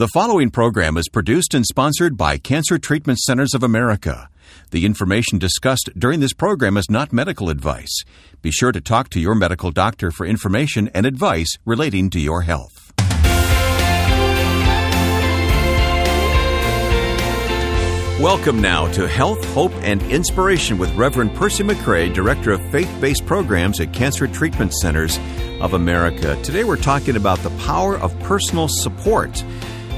The following program is produced and sponsored by Cancer Treatment Centers of America. The information discussed during this program is not medical advice. Be sure to talk to your medical doctor for information and advice relating to your health. Welcome now to Health, Hope, and Inspiration with Reverend Percy McCray, Director of Faith Based Programs at Cancer Treatment Centers of America. Today we're talking about the power of personal support.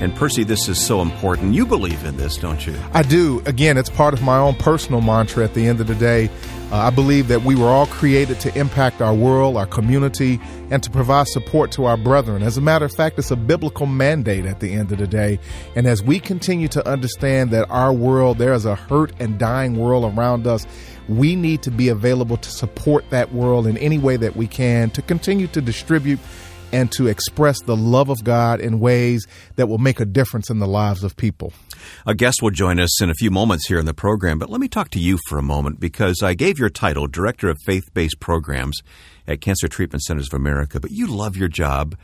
And Percy, this is so important. You believe in this, don't you? I do. Again, it's part of my own personal mantra at the end of the day. Uh, I believe that we were all created to impact our world, our community, and to provide support to our brethren. As a matter of fact, it's a biblical mandate at the end of the day. And as we continue to understand that our world, there is a hurt and dying world around us, we need to be available to support that world in any way that we can to continue to distribute and to express the love of God in ways that will make a difference in the lives of people. A guest will join us in a few moments here in the program, but let me talk to you for a moment because I gave your title, Director of Faith Based Programs at Cancer Treatment Centers of America, but you love your job,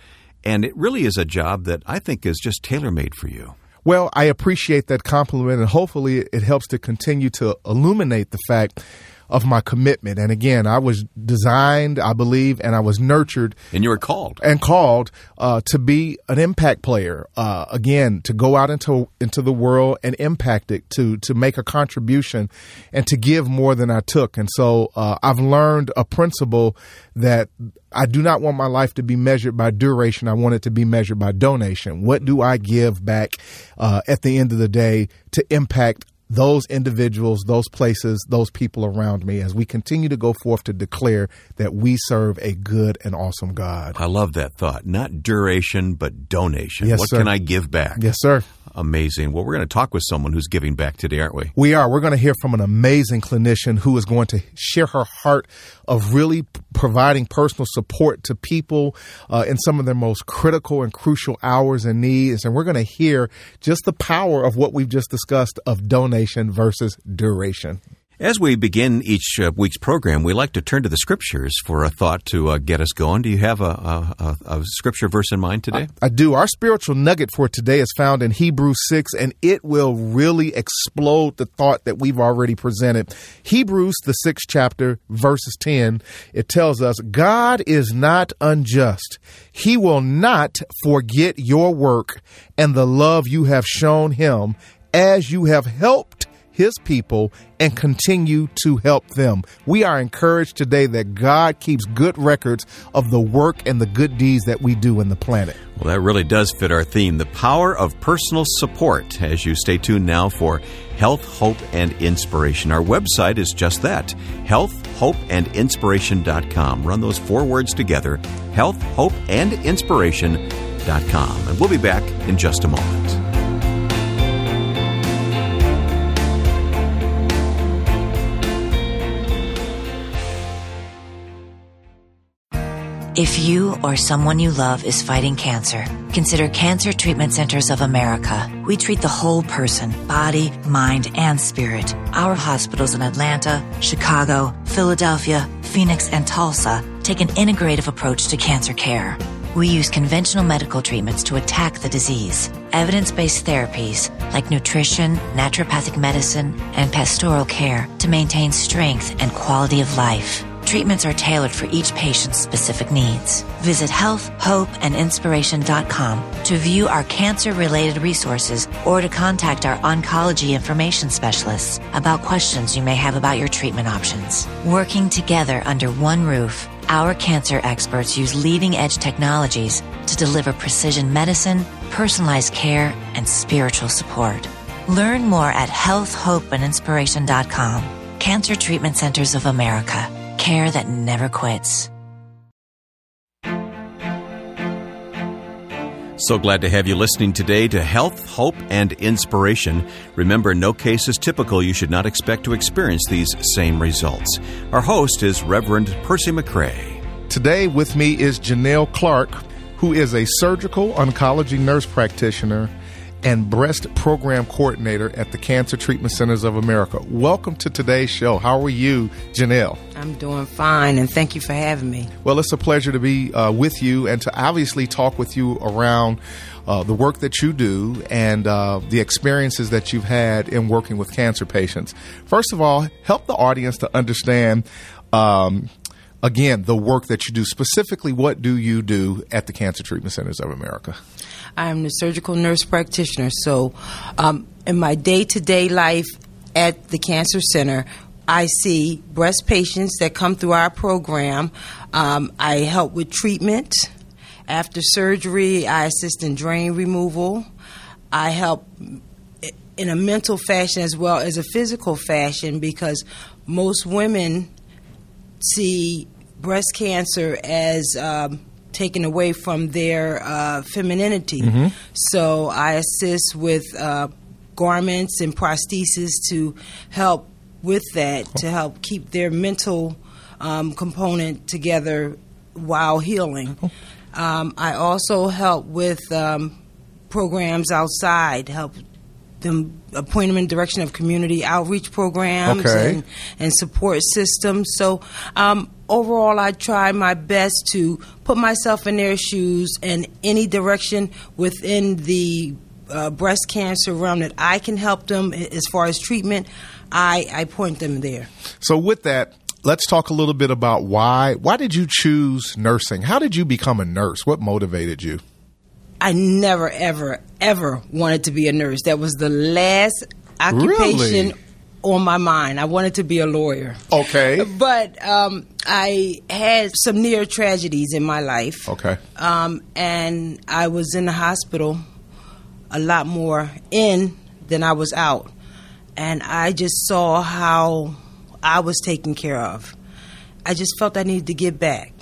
and it really is a job that I think is just tailor made for you. Well, I appreciate that compliment, and hopefully it helps to continue to illuminate the fact of my commitment. And again, I was designed, I believe, and I was nurtured. And you were called. And called uh, to be an impact player. Uh, again, to go out into into the world and impact it, to to make a contribution, and to give more than I took. And so uh, I've learned a principle that I do not want my life to be measured by duration. I want it to be measured by donation. What do I give back uh, at the end of the day to impact those individuals, those places, those people around me as we continue to go forth to declare that we serve a good and awesome God. I love that thought. Not duration, but donation. Yes, what sir. can I give back? Yes, sir. Amazing. Well, we're going to talk with someone who's giving back today, aren't we? We are. We're going to hear from an amazing clinician who is going to share her heart of really providing personal support to people uh, in some of their most critical and crucial hours and needs. And we're going to hear just the power of what we've just discussed of donation versus duration. As we begin each uh, week's program, we like to turn to the scriptures for a thought to uh, get us going. Do you have a, a, a, a scripture verse in mind today? I, I do. Our spiritual nugget for today is found in Hebrews 6, and it will really explode the thought that we've already presented. Hebrews, the sixth chapter, verses 10, it tells us, God is not unjust. He will not forget your work and the love you have shown him as you have helped his people and continue to help them. We are encouraged today that God keeps good records of the work and the good deeds that we do in the planet. Well, that really does fit our theme the power of personal support. As you stay tuned now for Health, Hope, and Inspiration. Our website is just that health, hope, and inspiration.com. Run those four words together health, hope, and inspiration.com. And we'll be back in just a moment. If you or someone you love is fighting cancer, consider Cancer Treatment Centers of America. We treat the whole person, body, mind, and spirit. Our hospitals in Atlanta, Chicago, Philadelphia, Phoenix, and Tulsa take an integrative approach to cancer care. We use conventional medical treatments to attack the disease. Evidence based therapies like nutrition, naturopathic medicine, and pastoral care to maintain strength and quality of life. Treatments are tailored for each patient's specific needs. Visit healthhopeandinspiration.com to view our cancer related resources or to contact our oncology information specialists about questions you may have about your treatment options. Working together under one roof, our cancer experts use leading edge technologies to deliver precision medicine, personalized care, and spiritual support. Learn more at healthhopeandinspiration.com. Cancer Treatment Centers of America care that never quits. So glad to have you listening today to Health, Hope, and Inspiration. Remember, no case is typical. You should not expect to experience these same results. Our host is Reverend Percy McCray. Today with me is Janelle Clark, who is a surgical oncology nurse practitioner and breast program coordinator at the Cancer Treatment Centers of America. Welcome to today's show. How are you, Janelle? I'm doing fine, and thank you for having me. Well, it's a pleasure to be uh, with you and to obviously talk with you around uh, the work that you do and uh, the experiences that you've had in working with cancer patients. First of all, help the audience to understand. Um, again, the work that you do. Specifically, what do you do at the Cancer Treatment Centers of America? I'm the surgical nurse practitioner. So, um, in my day to day life at the Cancer Center, I see breast patients that come through our program. Um, I help with treatment. After surgery, I assist in drain removal. I help in a mental fashion as well as a physical fashion because most women see breast cancer as um, taken away from their uh, femininity. Mm-hmm. So I assist with uh, garments and prostheses to help with that, to help keep their mental um, component together while healing. Um, I also help with um, programs outside, help them appoint them in direction of community outreach programs okay. and, and support systems. So um, overall, I try my best to put myself in their shoes and any direction within the uh, breast cancer realm that I can help them as far as treatment. I, I point them there. So with that, let's talk a little bit about why why did you choose nursing? How did you become a nurse? What motivated you? I never, ever, ever wanted to be a nurse. That was the last occupation Really? on my mind. I wanted to be a lawyer. Okay. But um, I had some near tragedies in my life. Okay. Um, and I was in the hospital a lot more in than I was out. And I just saw how I was taken care of. I just felt I needed to give back.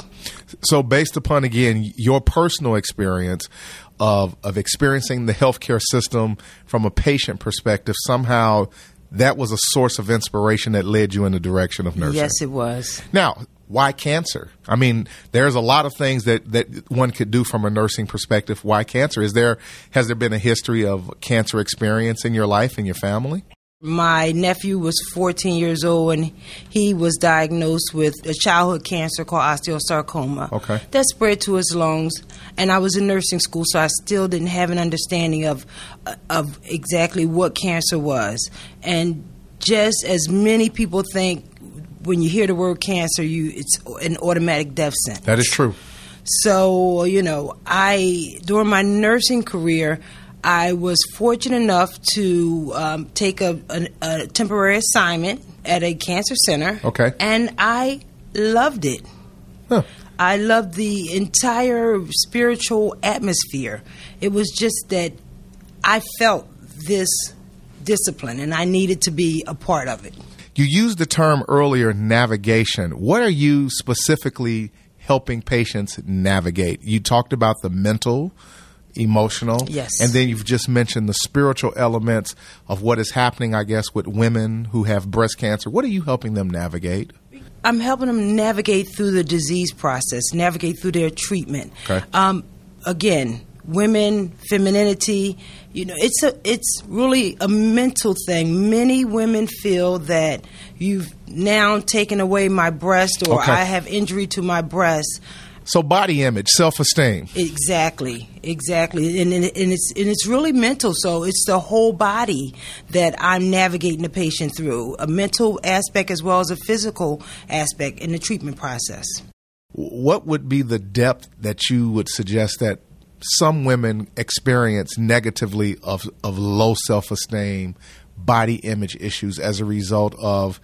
So based upon again your personal experience of of experiencing the healthcare system from a patient perspective, somehow that was a source of inspiration that led you in the direction of nursing. Yes, it was. Now, why cancer? I mean, there's a lot of things that, that one could do from a nursing perspective. Why cancer? Is there has there been a history of cancer experience in your life and your family? My nephew was 14 years old and he was diagnosed with a childhood cancer called osteosarcoma. Okay. That spread to his lungs, and I was in nursing school, so I still didn't have an understanding of of exactly what cancer was. And just as many people think when you hear the word cancer, you it's an automatic death sentence. That is true. So, you know, I, during my nursing career, I was fortunate enough to um, take a, a, a temporary assignment at a cancer center. Okay. And I loved it. Huh. I loved the entire spiritual atmosphere. It was just that I felt this discipline and I needed to be a part of it. You used the term earlier, navigation. What are you specifically helping patients navigate? You talked about the mental, emotional, Yes. and then you've just mentioned the spiritual elements of what is happening, I guess, with women who have breast cancer. What are you helping them navigate? I'm helping them navigate through the disease process, navigate through their treatment. Okay. Um, again, women, femininity, you know, it's a it's really a mental thing. Many women feel that you've now taken away my breast or Okay. I have injury to my breast. So, body image, self esteem. Exactly, exactly, and, and, and it's and it's really mental. So it's the whole body that I'm navigating the patient through, a mental aspect as well as a physical aspect in the treatment process. What would be the depth that you would suggest that some women experience negatively of, of low self esteem, body image issues as a result of,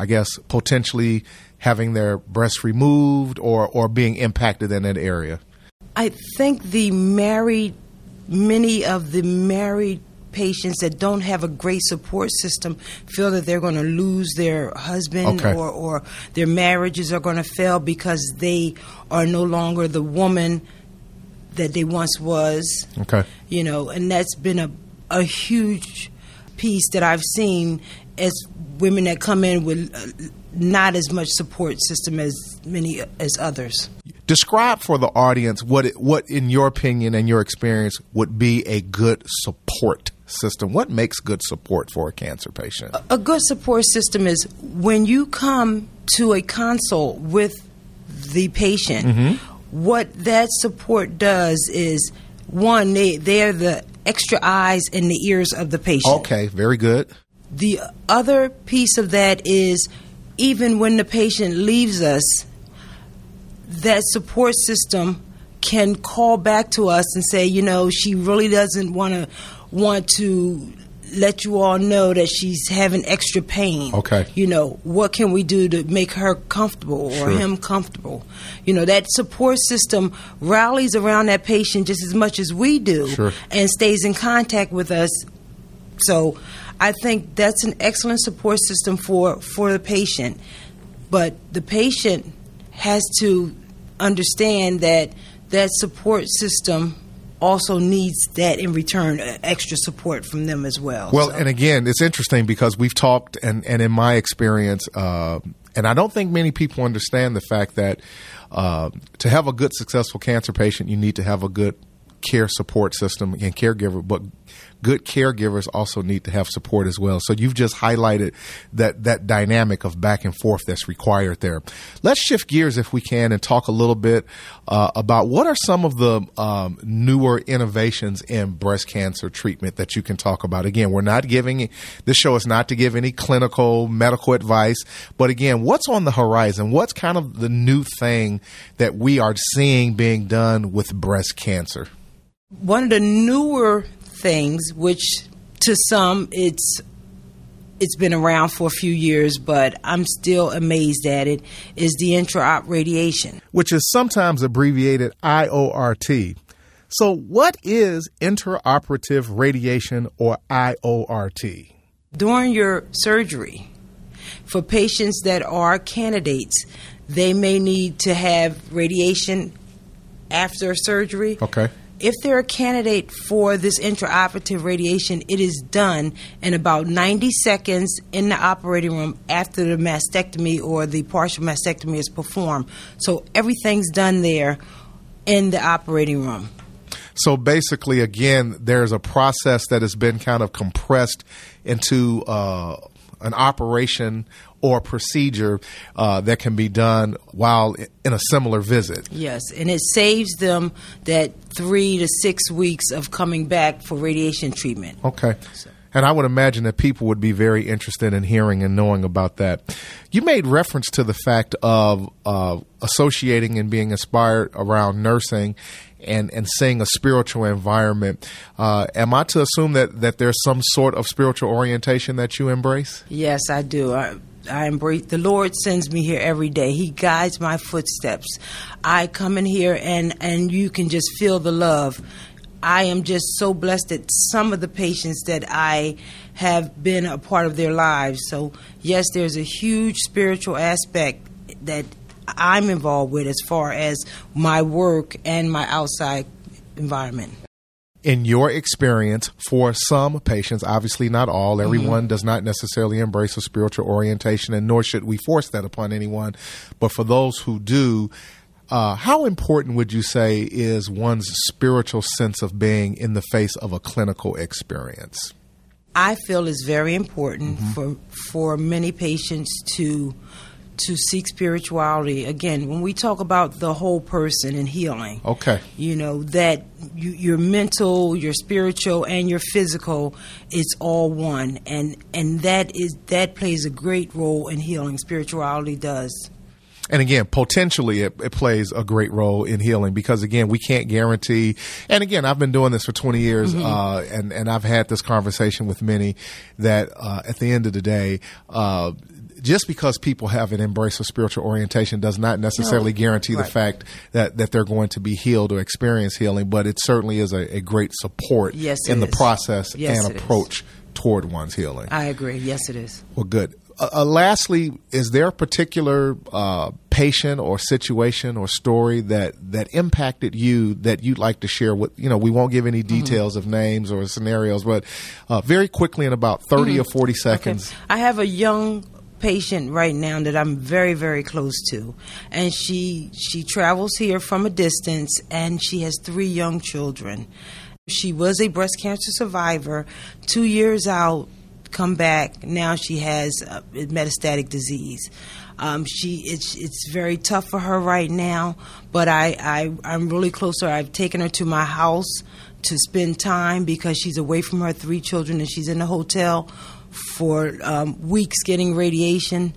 I guess, potentially having their breasts removed or, or being impacted in that area? I think the married, many of the married patients that don't have a great support system feel that they're going to lose their husband Okay. or, or their marriages are going to fail because they are no longer the woman that they once was. Okay. You know, and that's been a, a huge piece that I've seen as women that come in with uh, not as much support system as many as others. Describe for the audience what it, what, in your opinion and your experience, would be a good support system. What makes good support for a cancer patient? A good support system is when you come to a consult with the patient. Mm-hmm. What that support does is one, they they're the extra eyes and the ears of the patient. Okay, very good. The other piece of that is even when the patient leaves us, that support system can call back to us and say, you know, she really doesn't want to want to let you all know that she's having extra pain. Okay. You know, what can we do to make her comfortable or sure. him comfortable? You know, that support system rallies around that patient just as much as we do sure. and stays in contact with us. So I think that's an excellent support system for, for the patient. But the patient has to understand that that support system also needs that in return extra support from them as well. Well, so. and again, it's interesting because we've talked, and, and in my experience, uh, and I don't think many people understand the fact that uh, to have a good, successful cancer patient, you need to have a good care support system and caregiver, but good caregivers also need to have support as well. So you've just highlighted that that dynamic of back and forth that's required there. Let's shift gears if we can and talk a little bit uh, about what are some of the um, newer innovations in breast cancer treatment that you can talk about. Again, we're not giving this show is not to give any clinical medical advice, but again, what's on the horizon? What's kind of the new thing that we are seeing being done with breast cancer? One of the newer things, which to some it's it's been around for a few years, but I'm still amazed at it, is the intra-op radiation. Which is sometimes abbreviated IORT. So, what is intraoperative radiation or IORT? During your surgery, for patients that are candidates, they may need to have radiation after surgery. Okay if they're a candidate for this intraoperative radiation, it is done in about 90 seconds in the operating room after the mastectomy or the partial mastectomy is performed. So everything's done there in the operating room. So basically, again, there's a process that has been kind of compressed into uh, an operation or procedure uh, that can be done while in a similar visit. Yes, and it saves them that three to six weeks of coming back for radiation treatment. Okay. So. And I would imagine that people would be very interested in hearing and knowing about that. You made reference to the fact of uh, associating and being inspired around nursing and, and seeing a spiritual environment. Uh, am I to assume that, that there's some sort of spiritual orientation that you embrace? Yes, I do. I, I embrace the Lord sends me here every day. He guides my footsteps. I come in here and and you can just feel the love. I am just so blessed that some of the patients that I have been a part of their lives. So yes, there's a huge spiritual aspect that I'm involved with as far as my work and my outside environment in your experience, for some patients, obviously not all, mm-hmm. everyone mm-hmm. does not necessarily embrace a spiritual orientation, and nor should we force that upon anyone. But for those who do, uh, how important would you say is one's spiritual sense of being in the face of a clinical experience? I feel is very important mm-hmm. for for many patients to to seek spirituality. Again, when we talk about the whole person and healing, okay, you know that you, your mental, your spiritual, and your physical it's all one, and and that is that plays a great role in healing. Spirituality does. And again, potentially it, it, plays a great role in healing because again, we can't guarantee. And again, I've been doing this for 20 years, mm-hmm. uh, and, and I've had this conversation with many that, uh, at the end of the day, uh, just because people have an embrace of spiritual orientation does not necessarily no. guarantee right. the fact that, that they're going to be healed or experience healing, but it certainly is a, a great support yes, in the is. process yes, and approach is. toward one's healing. I agree. Yes, it is. Well, good. Uh, uh, lastly, is there a particular uh, patient or situation or story that that impacted you that you'd like to share? With you know, we won't give any mm-hmm. details mm-hmm. of names or scenarios, but uh, very quickly in about 30 mm-hmm. or forty seconds. Okay. I have a young patient right now that I'm very, very close to, and she she travels here from a distance, and she has three young children. She was a breast cancer survivor, two years out, come back. Now she has uh, metastatic disease. Um, she it's it's very tough for her right now, but I, I I'm really close to her. I've taken her to my house to spend time because she's away from her three children and she's in a hotel for um, weeks getting radiation.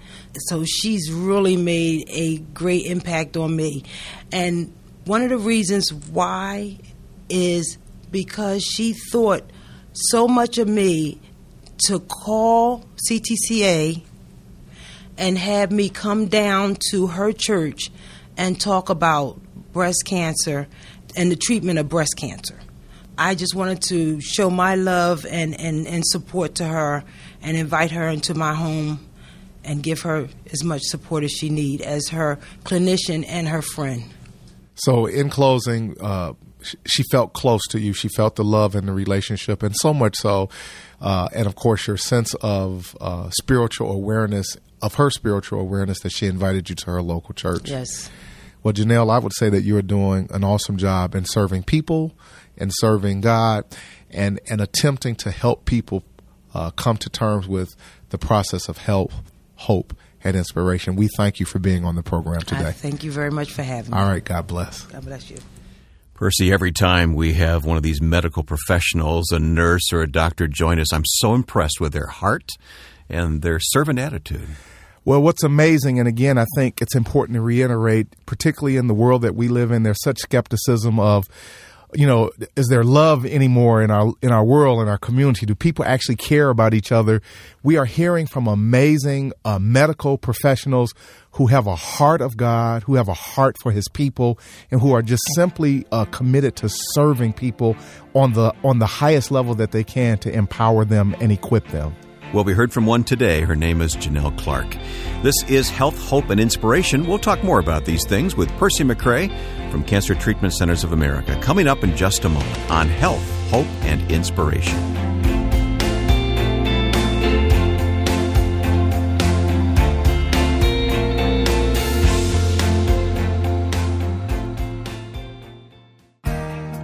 So she's really made a great impact on me. And one of the reasons why is because she thought so much of me to call CTCA and have me come down to her church and talk about breast cancer and the treatment of breast cancer. I just wanted to show my love and, and, and support to her and invite her into my home and give her as much support as she need as her clinician and her friend. So, in closing, uh, she felt close to you. She felt the love and the relationship, and so much so, uh, and of course, your sense of uh, spiritual awareness of her spiritual awareness that she invited you to her local church. Yes. Well, Janelle, I would say that you are doing an awesome job in serving people and serving God and, and attempting to help people uh, come to terms with the process of help, hope, and inspiration. We thank you for being on the program today. I thank you very much for having me. All right. God bless. God bless you. Percy, every time we have one of these medical professionals, a nurse or a doctor join us, I'm so impressed with their heart and their servant attitude. Well, what's amazing, and again, I think it's important to reiterate, particularly in the world that we live in, there's such skepticism of, you know, is there love anymore in our in our world in our community? Do people actually care about each other? We are hearing from amazing uh, medical professionals who have a heart of God, who have a heart for His people, and who are just simply uh, committed to serving people on the on the highest level that they can to empower them and equip them. Well, we heard from one today. Her name is Janelle Clark. This is Health, Hope, and Inspiration. We'll talk more about these things with Percy McCray from Cancer Treatment Centers of America coming up in just a moment on Health, Hope, and Inspiration.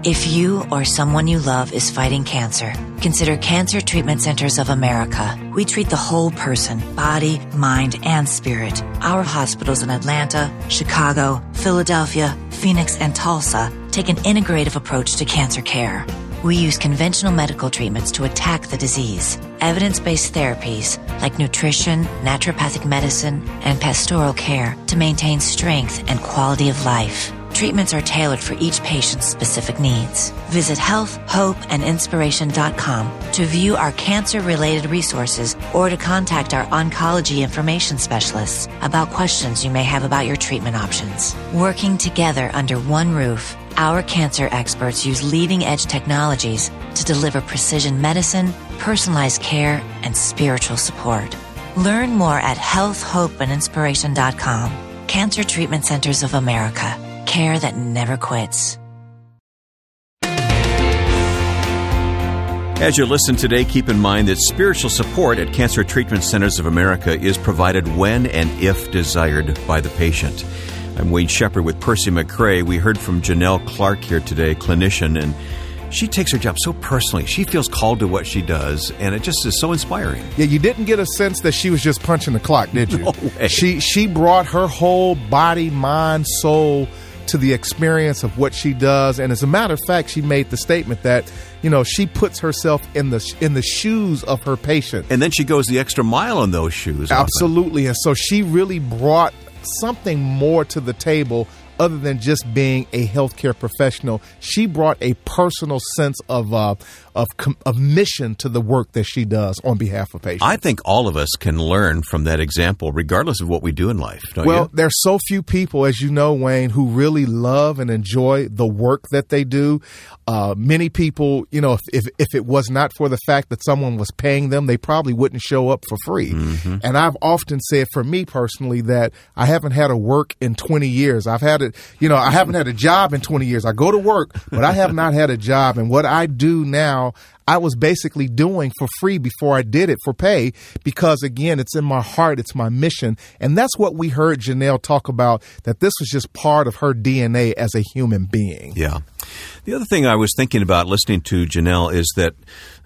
If you or someone you love is fighting cancer, consider Cancer Treatment Centers of America. We treat the whole person, body, mind, and spirit. Our hospitals in Atlanta, Chicago, Philadelphia, Phoenix, and Tulsa take an integrative approach to cancer care. We use conventional medical treatments to attack the disease. Evidence based therapies like nutrition, naturopathic medicine, and pastoral care to maintain strength and quality of life. Treatments are tailored for each patient's specific needs. Visit healthhopeandinspiration.com to view our cancer related resources or to contact our oncology information specialists about questions you may have about your treatment options. Working together under one roof, our cancer experts use leading edge technologies to deliver precision medicine, personalized care, and spiritual support. Learn more at healthhopeandinspiration.com. Cancer Treatment Centers of America care that never quits. As you listen today, keep in mind that spiritual support at Cancer Treatment Centers of America is provided when and if desired by the patient. I'm Wayne Shepherd with Percy McCray. We heard from Janelle Clark here today, clinician, and she takes her job so personally. She feels called to what she does, and it just is so inspiring. Yeah, you didn't get a sense that she was just punching the clock, did you? No way. She she brought her whole body, mind, soul to the experience of what she does. And as a matter of fact, she made the statement that you know she puts herself in the in the shoes of her patient, and then she goes the extra mile in those shoes. Absolutely, and so she really brought something more to the table other than just being a healthcare professional. She brought a personal sense of uh, of of mission to the work that she does on behalf of patients. I think all of us can learn from that example, regardless of what we do in life. well, you? there's so few people, as you know, Wayne, who really love and enjoy the work that they do. Uh, many people, you know, if, if, if it was not for the fact that someone was paying them, they probably wouldn't show up for free. Mm-hmm. And I've often said, for me personally, that I haven't had a work in 20 years. I've had it, you know, I haven't had a job in 20 years. I go to work, but I have not had a job. And what I do now I was basically doing for free before I did it for pay because again, it's in my heart, it's my mission. And that's what we heard Janelle talk about that this was just part of her DNA as a human being. Yeah. The other thing I was thinking about listening to Janelle is that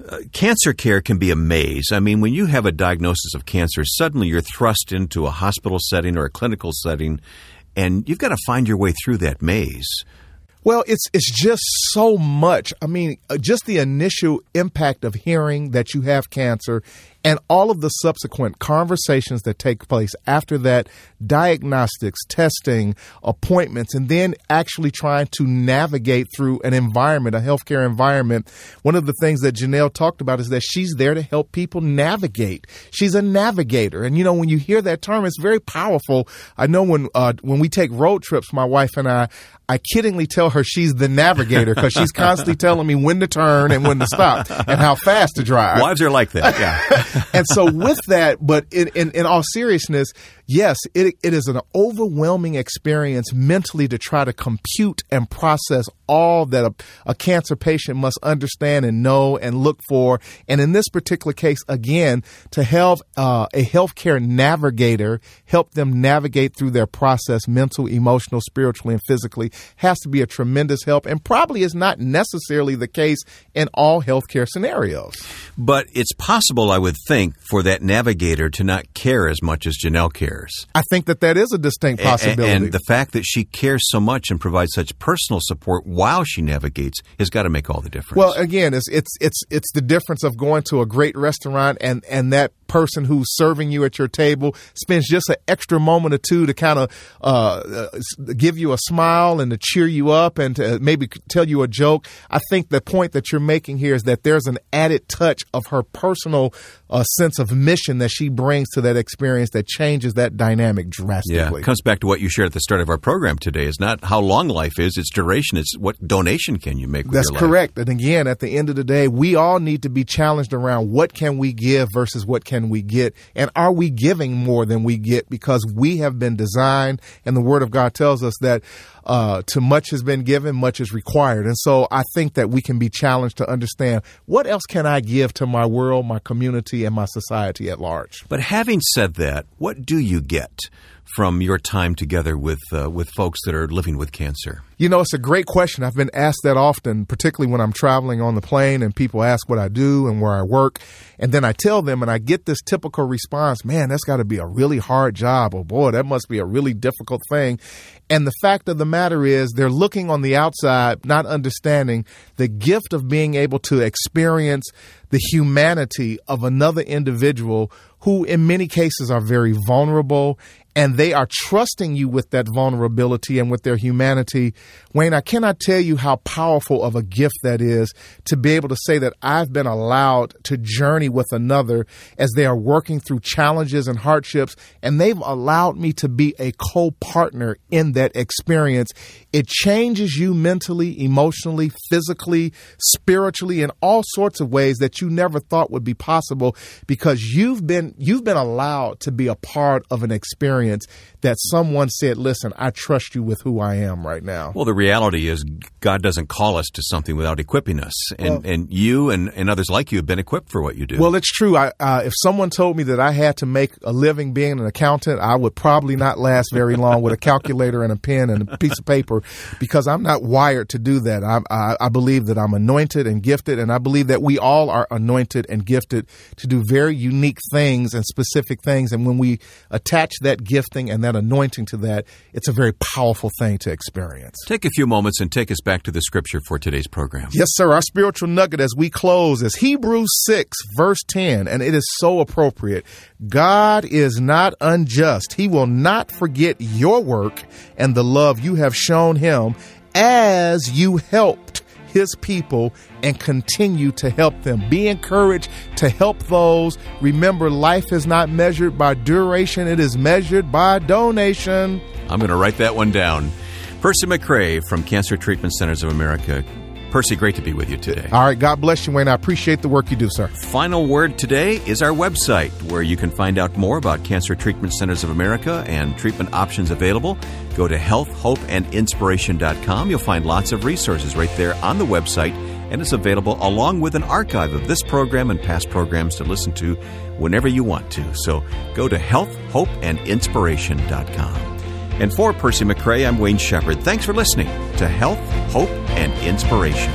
uh, cancer care can be a maze. I mean, when you have a diagnosis of cancer, suddenly you're thrust into a hospital setting or a clinical setting, and you've got to find your way through that maze. Well, it's it's just so much. I mean, uh, just the initial impact of hearing that you have cancer and all of the subsequent conversations that take place after that diagnostics, testing, appointments, and then actually trying to navigate through an environment, a healthcare environment. One of the things that Janelle talked about is that she's there to help people navigate. She's a navigator. And you know, when you hear that term, it's very powerful. I know when, uh, when we take road trips, my wife and I, I kiddingly tell her she's the navigator because she's constantly telling me when to turn and when to stop and how fast to drive. Wives are like that, yeah. And so with that, but in, in, in all seriousness, yes, it, it is an overwhelming experience mentally to try to compute and process all that a, a, cancer patient must understand and know and look for. And in this particular case, again, to help uh, a healthcare navigator help them navigate through their process, mental, emotional, spiritually, and physically, has to be a tremendous help and probably is not necessarily the case in all healthcare scenarios. But it's possible, I would think, for that navigator to not care as much as Janelle cares. I think that that is a distinct possibility. And, and the fact that she cares so much and provides such personal support while she navigates has got to make all the difference. Well, again, it's it's it's it's the difference of going to a great restaurant and and that person who's serving you at your table spends just an extra moment or two to kind of uh, give you a smile and to cheer you up and to maybe tell you a joke. I think the point that you're making here is that there's an added touch of her personal uh, sense of mission that she brings to that experience that changes that dynamic drastically. Yeah, it comes back to what you shared at the start of our program today. It's not how long life is, it's duration. It's what donation can you make That's correct. And again, at the end of the day, we all need to be challenged around what can we give versus what can we get? And are we giving more than we get? Because we have been designed, and the Word of God tells us that uh, to much has been given, much is required. And so I think that we can be challenged to understand what else can I give to my world, my community, and my society at large. But having said that, what do you get? from your time together with uh, with folks that are living with cancer? You know, it's a great question. I've been asked that often, particularly when I'm traveling on the plane and people ask what I do and where I work. And then I tell them and I get this typical response, man, that's got to be a really hard job. Oh boy, that must be a really difficult thing. And the fact of the matter is they're looking on the outside, not understanding the gift of being able to experience the humanity of another individual who in many cases are very vulnerable and they are trusting you with that vulnerability and with their humanity. Wayne, I cannot tell you how powerful of a gift that is to be able to say that I've been allowed to journey with another as they are working through challenges and hardships, and they've allowed me to be a co partner in that experience. It changes you mentally, emotionally, physically, spiritually, in all sorts of ways that you never thought would be possible because you've been you've been allowed to be a part of an experience experience that someone said, listen, I trust you with who I am right now. Well, the reality is God doesn't call us to something without equipping us. And, well, and you and, and others like you have been equipped for what you do. Well, it's true. I, uh, if someone told me that I had to make a living being an accountant, I would probably not last very long with a calculator and a pen and a piece of paper because I'm not wired to do that. I, I, I believe that I'm anointed and gifted, and I believe that we all are anointed and gifted to do very unique things and specific things. And when we attach that gifting and that anointing to that, it's a very powerful thing to experience. Take a few moments and take us back to the scripture for today's program. Yes, sir. Our spiritual nugget as we close is Hebrews 6, verse 10, and it is so appropriate. God is not unjust. He will not forget your work and the love you have shown him as you helped his people and continue to help them. Be encouraged to help those. Remember, life is not measured by duration, it is measured by donation. I'm going to write that one down. Percy McCray from Cancer Treatment Centers of America. Percy, great to be with you today. All right. God bless you, Wayne. I appreciate the work you do, sir. Final word today is our website, where you can find out more about Cancer Treatment Centers of America and treatment options available. Go to healthhopeandinspiration.com. You'll find lots of resources right there on the website and it's available along with an archive of this program and past programs to listen to whenever you want to. So go to healthhopeandinspiration.com. And for Percy McCray, I'm Wayne Shepherd. Thanks for listening to Health, Hope, and Inspiration.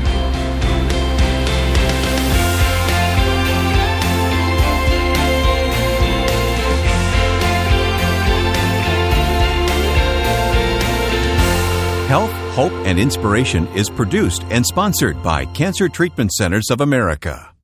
Health, Hope, and Inspiration is produced and sponsored by Cancer Treatment Centers of America.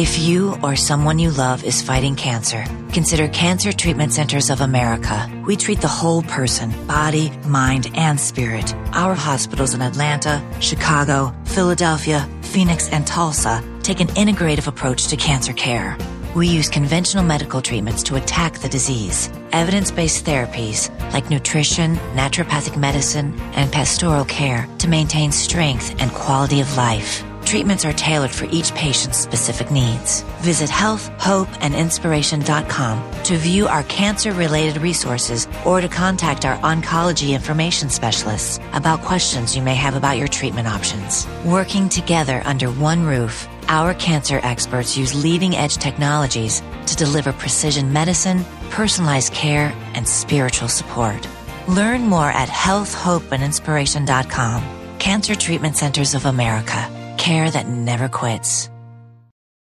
If you or someone you love is fighting cancer, consider Cancer Treatment Centers of America. We treat the whole person, body, mind, and spirit. Our hospitals in Atlanta, Chicago, Philadelphia, Phoenix, and Tulsa take an integrative approach to cancer care. We use conventional medical treatments to attack the disease. Evidence based therapies like nutrition, naturopathic medicine, and pastoral care to maintain strength and quality of life. Treatments are tailored for each patient's specific needs. Visit healthhopeandinspiration.com to view our cancer related resources or to contact our oncology information specialists about questions you may have about your treatment options. Working together under one roof, our cancer experts use leading edge technologies to deliver precision medicine, personalized care, and spiritual support. Learn more at healthhopeandinspiration.com. Cancer Treatment Centers of America. Care that never quits.